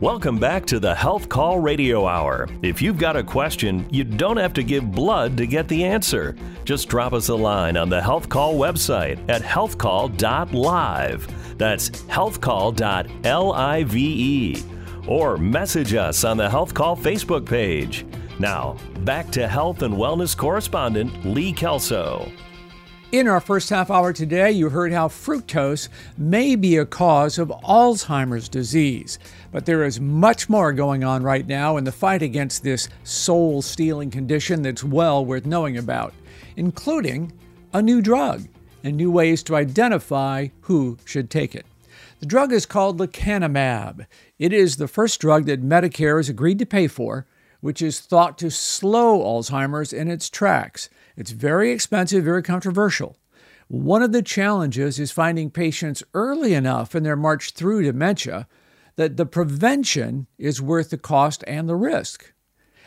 Welcome back to the Health Call Radio Hour. If you've got a question, you don't have to give blood to get the answer. Just drop us a line on the Health Call website at healthcall.live. That's healthcall.live. Or message us on the Health Call Facebook page. Now, back to health and wellness correspondent Lee Kelso. In our first half hour today, you heard how fructose may be a cause of Alzheimer's disease. But there is much more going on right now in the fight against this soul stealing condition that's well worth knowing about, including a new drug and new ways to identify who should take it. The drug is called lecanemab. It is the first drug that Medicare has agreed to pay for, which is thought to slow Alzheimer's in its tracks. It's very expensive, very controversial. One of the challenges is finding patients early enough in their march through dementia that the prevention is worth the cost and the risk.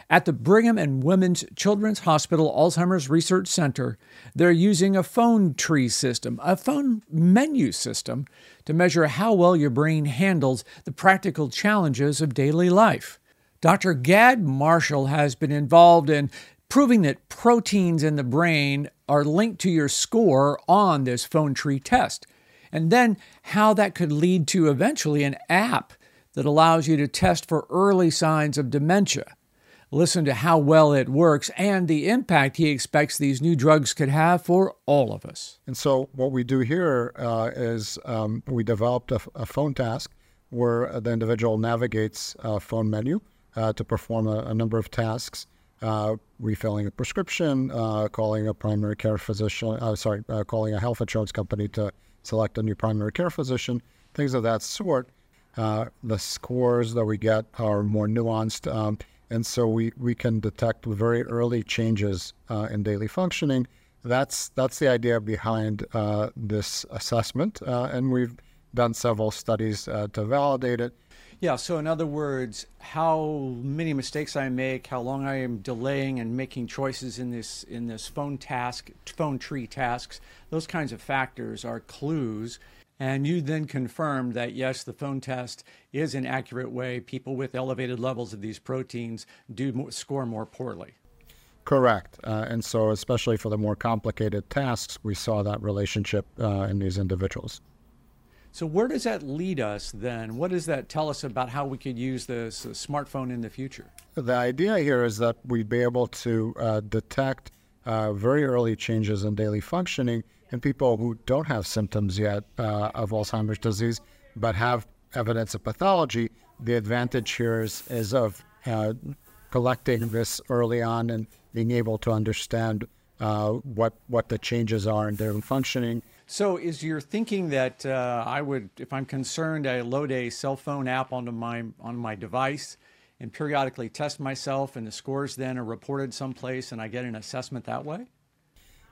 At the Brigham and Women's Children's Hospital Alzheimer's Research Center, they're using a phone tree system, a phone menu system, to measure how well your brain handles the practical challenges of daily life. Dr. Gad Marshall has been involved in proving that proteins in the brain are linked to your score on this phone tree test. And then how that could lead to eventually an app that allows you to test for early signs of dementia. Listen to how well it works and the impact he expects these new drugs could have for all of us. And so, what we do here uh, is um, we developed a, a, phone task where the individual navigates a phone menu uh, to perform a, a number of tasks uh, refilling a prescription, uh, calling a primary care physician, uh, sorry, uh, calling a health insurance company to select a new primary care physician, things of that sort. Uh, the scores that we get are more nuanced, um, and so we, we can detect very early changes uh, in daily functioning. That's that's the idea behind this assessment, and we've done several studies to validate it. Yeah, so in other words, how many mistakes I make, how long I am delaying and making choices in this in this phone task, phone tree tasks, those kinds of factors are clues. And you then confirm that yes, the phone test is an accurate way. People with elevated levels of these proteins do more, score more poorly. Correct. Uh, and so, especially for the more complicated tasks, we saw that relationship uh, in these individuals. So where does that lead us then? What does that tell us about how we could use this smartphone in the future? The idea here is that we'd be able to uh, detect uh, very early changes in daily functioning in people who don't have symptoms yet uh, of Alzheimer's disease, but have evidence of pathology. The advantage here is, is of uh, collecting this early on and being able to understand uh, what what the changes are in their functioning so, is your thinking that uh, I would, if I'm concerned, I load a cell phone app onto my on my device and periodically test myself, and the scores then are reported someplace, and I get an assessment that way?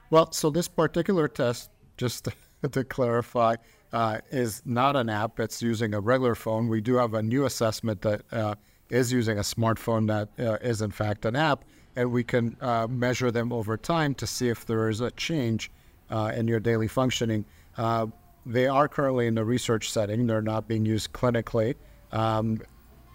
Well, so this particular test, just to, to clarify, uh, is not an app. It's using a regular phone. We do have a new assessment that uh, is using a smartphone that uh, is in fact an app, and we can uh, measure them over time to see if there is a change uh, in your daily functioning. Uh, they are currently in the research setting; they're not being used clinically. Um,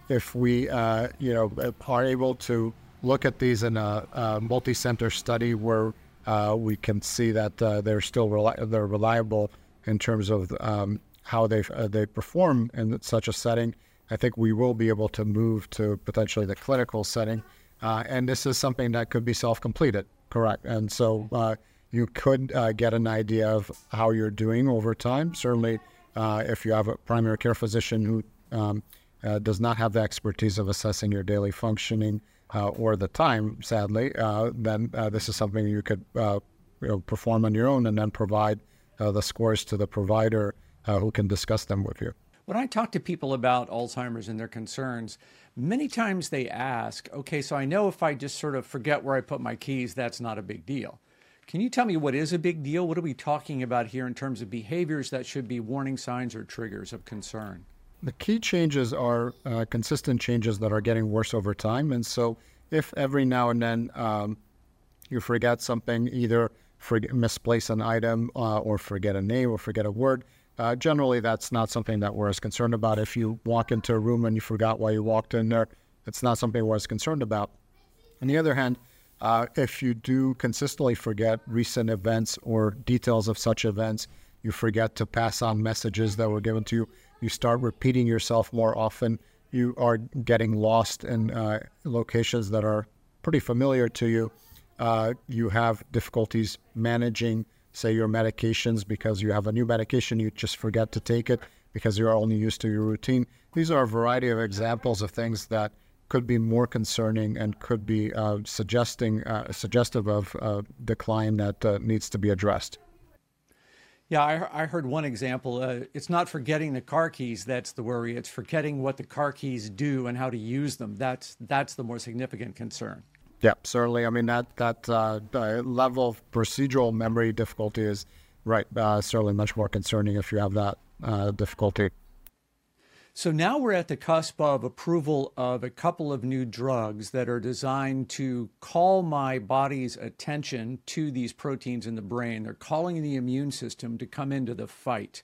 if we, uh, you know, are able to look at these in a, a multi-center study where uh, we can see that uh, they're still reli- they're reliable in terms of um, how they they perform in such a setting. I think we will be able to move to potentially the clinical setting, and this is something that could be self-completed, correct? And so you could uh, get an idea of how you're doing over time. Certainly, uh, if you have a primary care physician who um, uh, does not have the expertise of assessing your daily functioning uh, or the time, sadly, uh, then uh, this is something you could you know, perform on your own and then provide the scores to the provider who can discuss them with you. When I talk to people about Alzheimer's and their concerns, many times they ask, okay, so I know if I just sort of forget where I put my keys, that's not a big deal. Can you tell me what is a big deal? What are we talking about here in terms of behaviors that should be warning signs or triggers of concern? The key changes are uh, consistent changes that are getting worse over time. And so, if every now and then um, you forget something, either forget, misplace an item uh, or forget a name or forget a word, uh, generally that's not something that we're as concerned about. If you walk into a room and you forgot why you walked in there, it's not something we're as concerned about. On the other hand, uh, if you do consistently forget recent events or details of such events, you forget to pass on messages that were given to you, you start repeating yourself more often, you are getting lost in uh, locations that are pretty familiar to you, uh, you have difficulties managing, say, your medications because you have a new medication, you just forget to take it because you're only used to your routine. These are a variety of examples of things that could be more concerning and could be uh, suggesting uh, suggestive of uh, decline that uh, needs to be addressed. Yeah, I, I heard one example. Uh, it's not forgetting the car keys that's the worry. It's forgetting what the car keys do and how to use them. That's that's the more significant concern. Yeah, certainly. I mean that that uh, level of procedural memory difficulty is right. certainly much more concerning if you have that difficulty. So now we're at the cusp of approval of a couple of new drugs that are designed to call my body's attention to these proteins in the brain. They're calling the immune system to come into the fight.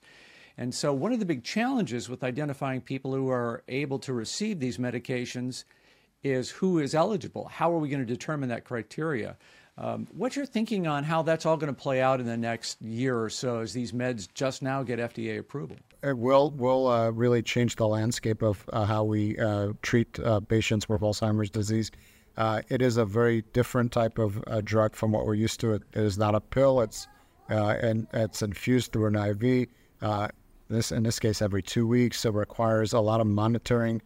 And so, one of the big challenges with identifying people who are able to receive these medications is who is eligible. How are we going to determine that criteria? Um, what's your thinking on how that's all going to play out in the next year or so as these meds just now get FDA approval? It will will uh, really change the landscape of uh, how we uh, treat uh, patients with Alzheimer's disease. Uh, it is a very different type of uh, drug from what we're used to. It, it is not a pill. It's and it's infused through an IV. this in this case every two weeks. It requires a lot of monitoring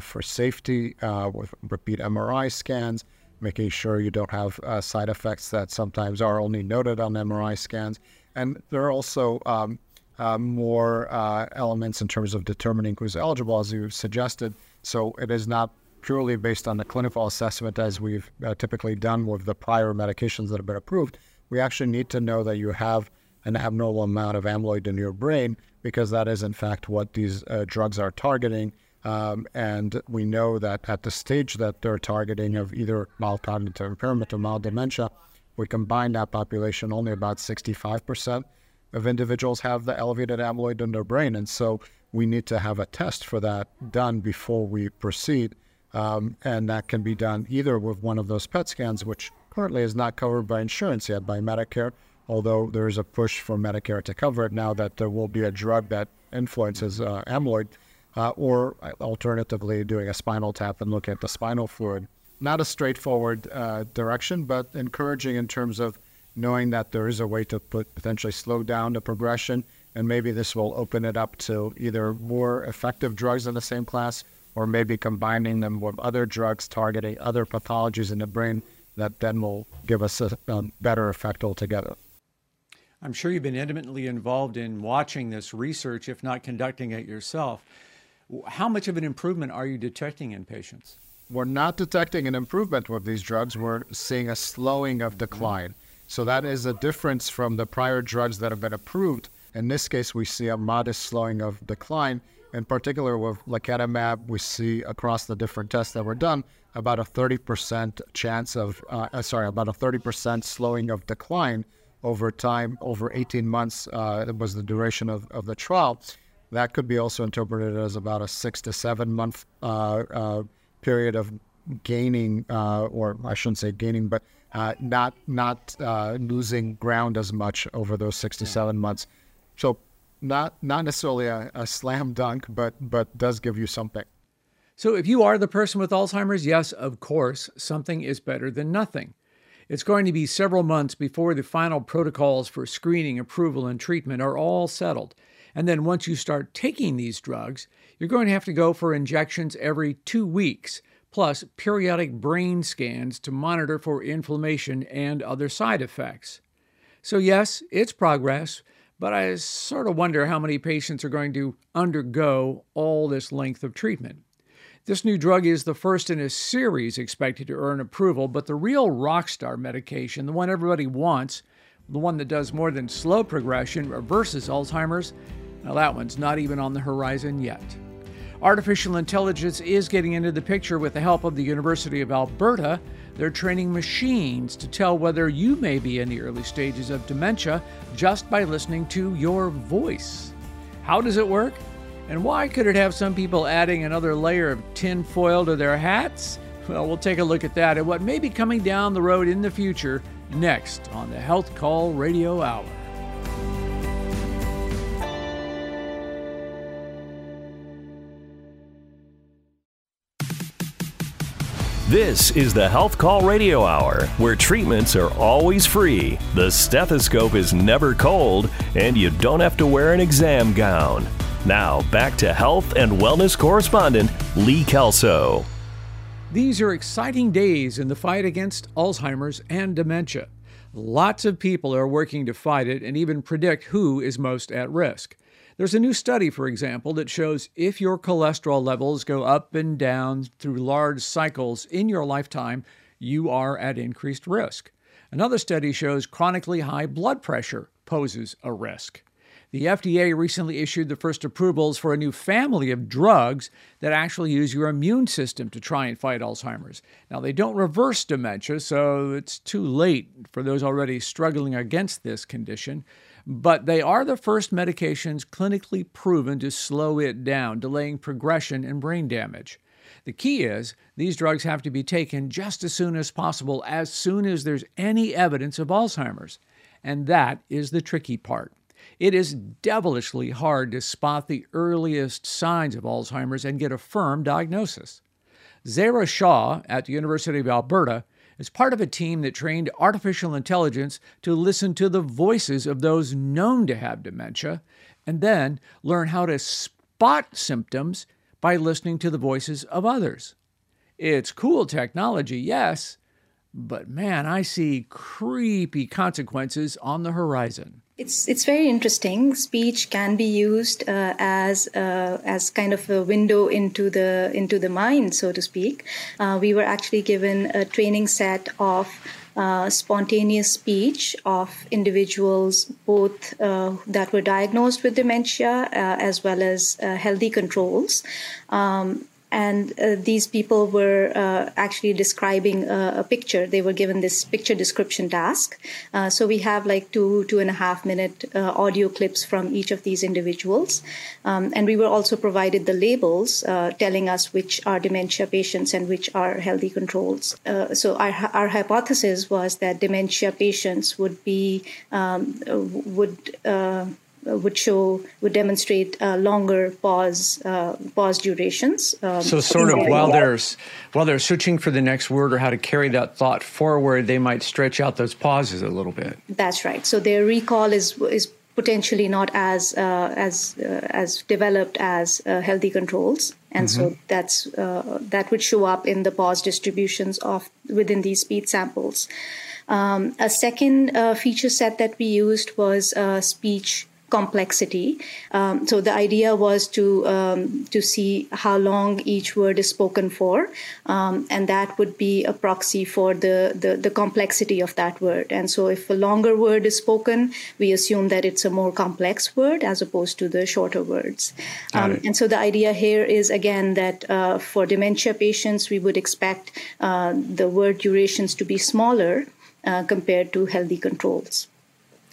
for safety with repeat MRI scans making sure you don't have uh, side effects that sometimes are only noted on MRI scans. And there are also um, uh, more uh, elements in terms of determining who's eligible, as you suggested. So it is not purely based on the clinical assessment as we've uh, typically done with the prior medications that have been approved. We actually need to know that you have an abnormal amount of amyloid in your brain because that is, in fact, what these uh, drugs are targeting. Um, and we know that at the stage that they're targeting of either mild cognitive impairment or mild dementia, we combine that population, only about 65% of individuals have the elevated amyloid in their brain. And so we need to have a test for that done before we proceed. Um, and that can be done either with one of those PET scans, which currently is not covered by insurance yet by Medicare, although there is a push for Medicare to cover it now that there will be a drug that influences uh, amyloid uh, or alternatively doing a spinal tap and look at the spinal fluid. Not a straightforward uh, direction, but encouraging in terms of knowing that there is a way to put, potentially slow down the progression, and maybe this will open it up to either more effective drugs in the same class, or maybe combining them with other drugs targeting other pathologies in the brain that then will give us a, a better effect altogether. I'm sure you've been intimately involved in watching this research, if not conducting it yourself. How much of an improvement are you detecting in patients? We're not detecting an improvement with these drugs. We're seeing a slowing of decline. So that is a difference from the prior drugs that have been approved. In this case, we see a modest slowing of decline. In particular, with lecanemab, we see across the different tests that were done about a 30% chance of, uh, uh sorry, about a 30% slowing of decline over time, over 18 months uh, was the duration of, of the trial. That could be also interpreted as about a six to seven month uh, uh, period of gaining, uh, or I shouldn't say gaining, but uh, not not uh, losing ground as much over those six to seven months. So not not necessarily a, a slam dunk, but but does give you something. So if you are the person with Alzheimer's, yes, of course, something is better than nothing. It's going to be several months before the final protocols for screening, approval, and treatment are all settled. And then once you start taking these drugs, you're going to have to go for injections every two weeks, plus periodic brain scans to monitor for inflammation and other side effects. So, yes, it's progress, but I sort of wonder how many patients are going to undergo all this length of treatment. This new drug is the first in a series expected to earn approval, but the real rock star medication, the one everybody wants, the one that does more than slow progression, reverses Alzheimer's, now, that one's not even on the horizon yet. Artificial intelligence is getting into the picture with the help of the University of Alberta. They're training machines to tell whether you may be in the early stages of dementia just by listening to your voice. How does it work? And why could it have some people adding another layer of tin foil to their hats? Well, we'll take a look at that and what may be coming down the road in the future next on the Health Call Radio Hour. This is the Health Call Radio Hour, where treatments are always free, the stethoscope is never cold, and you don't have to wear an exam gown. Now, back to health and wellness correspondent Lee Kelso. These are exciting days in the fight against Alzheimer's and dementia. Lots of people are working to fight it and even predict who is most at risk. There's a new study, for example, that shows if your cholesterol levels go up and down through large cycles in your lifetime, you are at increased risk. Another study shows chronically high blood pressure poses a risk. The FDA recently issued the first approvals for a new family of drugs that actually use your immune system to try and fight Alzheimer's. Now, they don't reverse dementia, so it's too late for those already struggling against this condition but they are the first medications clinically proven to slow it down, delaying progression and brain damage. The key is these drugs have to be taken just as soon as possible, as soon as there's any evidence of Alzheimer's. And that is the tricky part. It is devilishly hard to spot the earliest signs of Alzheimer's and get a firm diagnosis. Zehra Shaw at the University of Alberta as part of a team that trained artificial intelligence to listen to the voices of those known to have dementia and then learn how to spot symptoms by listening to the voices of others. It's cool technology, yes, but man, I see creepy consequences on the horizon. It's it's very interesting. Speech can be used uh, as uh, as kind of a window into the into the mind, so to speak. Uh, we were actually given a training set of uh, spontaneous speech of individuals both uh, that were diagnosed with dementia uh, as well as healthy controls. Um, and uh, these people were uh, actually describing a, a, picture. They were given this picture description task. Uh, so we have like two, two and a half minute uh, audio clips from each of these individuals. Um, and we were also provided the labels uh, telling us which are dementia patients and which are healthy controls. Uh, so our, our hypothesis was that dementia patients would be, um, would, would show would demonstrate uh, longer pause uh, pause durations. Um, so sort of while they're while they're searching for the next word or how to carry that thought forward, they might stretch out those pauses a little bit. That's right. So their recall is is potentially not as uh, as uh, as developed as uh, healthy controls, and mm-hmm. so that's that would show up in the pause distributions of within these speed samples. Um, a second feature set that we used was speech complexity. Um, so the idea was to um, to see how long each word is spoken for, um, and that would be a proxy for the, the, the complexity of that word. And so if a longer word is spoken, we assume that it's a more complex word as opposed to the shorter words. Um, and so the idea here is again that uh, for dementia patients, we would expect uh, the word durations to be smaller uh, compared to healthy controls.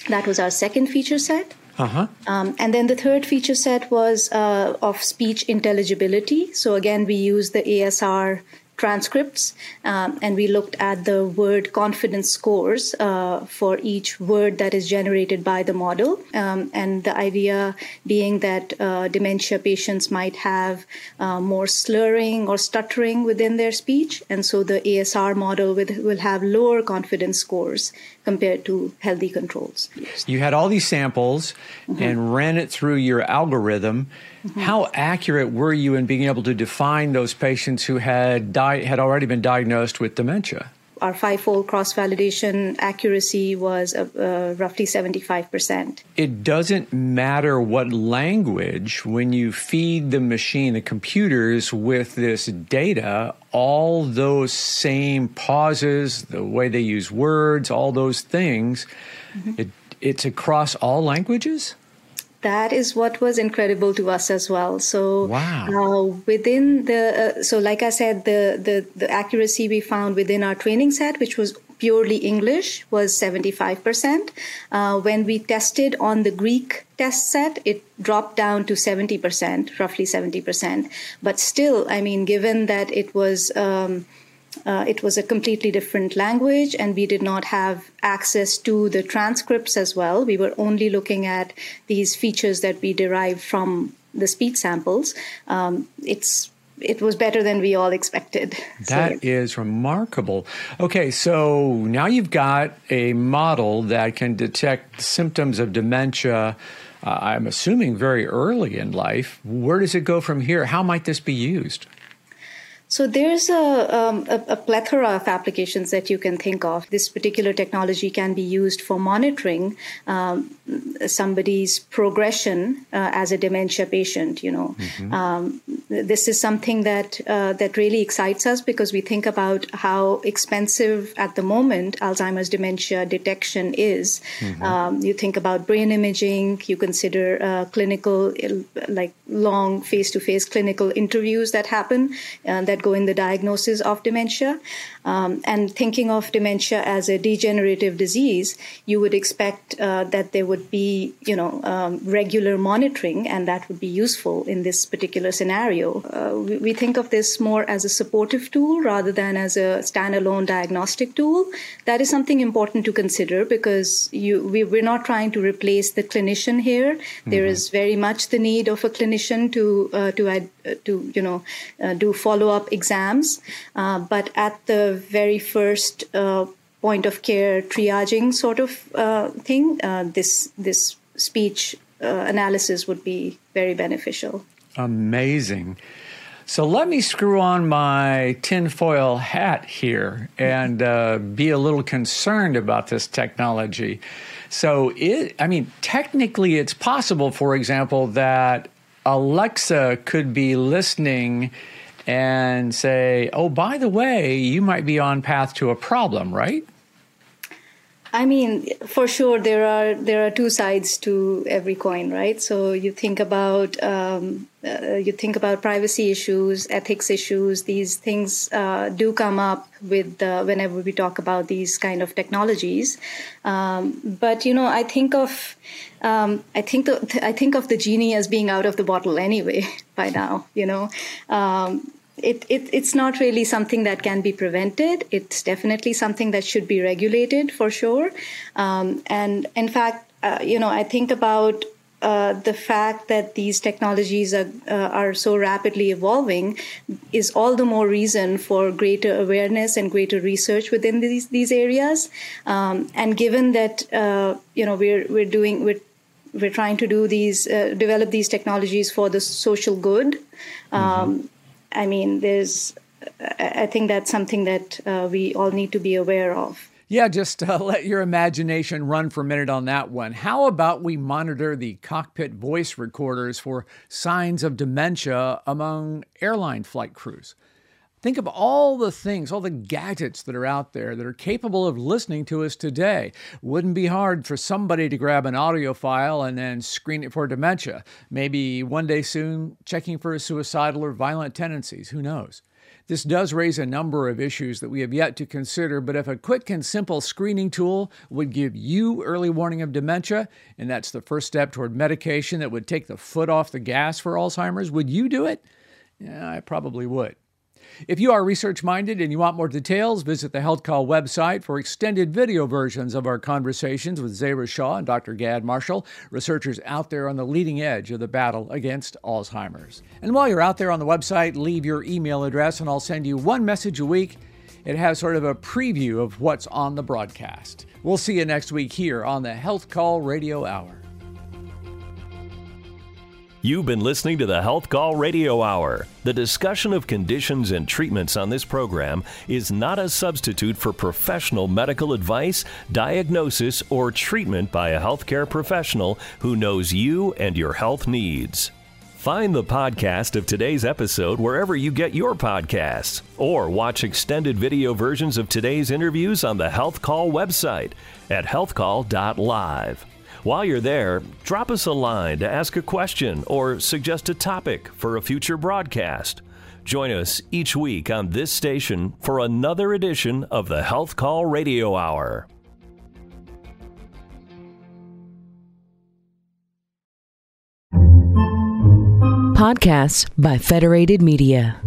That was our second feature set. Uh-huh. Um, and then the third feature set was uh, of speech intelligibility. So again, we used the ASR transcripts um, and we looked at the word confidence scores uh, for each word that is generated by the model um, and the idea being that uh, dementia patients might have uh, more slurring or stuttering within their speech and so the asr model with, will have lower confidence scores compared to healthy controls. You had all these samples mm-hmm. and ran it through your algorithm. Mm-hmm. How accurate were you in being able to define those patients who had di- had already been diagnosed with dementia? our five-fold cross-validation accuracy was uh, uh, roughly 75%. It doesn't matter what language when you feed the machine, the computers with this data, all those same pauses, the way they use words, all those things, mm-hmm. it, it's across all languages? that is what was incredible to us as well. So wow. uh, within the uh, so like I said, the, the the accuracy we found within our training set, which was purely English was 75%. Uh, when we tested on the Greek test set, it dropped down to 70%, roughly 70%. But still, I mean, given that it was um, uh, it was a completely different language, and we did not have access to the transcripts as well. We were only looking at these features that we derived from the speech samples. Um, it's it was better than we all expected. That so, is remarkable. Okay, so now you've got a model that can detect symptoms of dementia. Uh, I'm assuming very early in life. Where does it go from here? How might this be used? So there's a, um, a, a, plethora of applications that you can think of. This particular technology can be used for monitoring um, somebody's progression uh, as a dementia patient. You know, mm-hmm. um, this is something that uh, that really excites us because we think about how expensive at the moment Alzheimer's dementia detection is. Mm-hmm. Um, you think about brain imaging. You consider uh, clinical, like long face-to-face clinical interviews that happen uh, that that go in the diagnosis of dementia. Um, and thinking of dementia as a degenerative disease, you would expect uh, that there would be, you know, um, regular monitoring, and that would be useful in this particular scenario. Uh, we, we, think of this more as a supportive tool rather than as a standalone diagnostic tool. That is something important to consider because you, we, are not trying to replace the clinician here. Mm-hmm. There is very much the need of a clinician to uh, to uh, to you know uh, do follow up exams, uh, but at the very first uh, point of care triaging sort of thing, this this speech analysis would be very beneficial. Amazing. So let me screw on my tinfoil hat here and uh, be a little concerned about this technology. So, it, I mean, technically, it's possible, for example, that Alexa could be listening and say, oh, by the way, you might be on path to a problem, right? I mean, for sure, there are there are two sides to every coin, right? So you think about um, uh, you think about privacy issues, ethics issues. These things uh, do come up with uh, whenever we talk about these kind of technologies. Um, but you know, I think of um, I think the, I think of the genie as being out of the bottle anyway by now. You know, um, it, it, it's not really something that can be prevented. It's definitely something that should be regulated for sure. Um, and in fact, uh, you know, I think about uh, the fact that these technologies are, uh, are so rapidly evolving is all the more reason for greater awareness and greater research within these these areas. Um, and given that uh, you know we're we're doing we're we're trying to do these uh, develop these technologies for the social good. Um, mm-hmm I mean, there's, I think that's something that uh, we all need to be aware of. Yeah, just uh, let your imagination run for a minute on that one. How about we monitor the cockpit voice recorders for signs of dementia among airline flight crews? Think of all the things, all the gadgets that are out there that are capable of listening to us today. Wouldn't be hard for somebody to grab an audio file and then screen it for dementia. Maybe one day soon, checking for suicidal or violent tendencies. Who knows? This does raise a number of issues that we have yet to consider, but if a quick and simple screening tool would give you early warning of dementia, and that's the first step toward medication that would take the foot off the gas for Alzheimer's, would you do it? Yeah, I probably would. If you are research minded and you want more details, visit the Health Call website for extended video versions of our conversations with Zehra Shaw and Dr. Gad Marshall, researchers out there on the leading edge of the battle against Alzheimer's. And while you're out there on the website, leave your email address and I'll send you one message a week. It has sort of a preview of what's on the broadcast. We'll see you next week here on the Health Call Radio Hour. You've been listening to the Health Call Radio Hour. The discussion of conditions and treatments on this program is not a substitute for professional medical advice, diagnosis, or treatment by a healthcare professional who knows you and your health needs. Find the podcast of today's episode wherever you get your podcasts, or watch extended video versions of today's interviews on the Health Call website at healthcall.live. While you're there, drop us a line to ask a question or suggest a topic for a future broadcast. Join us each week on this station for another edition of the Health Call Radio Hour. Podcasts by Federated Media.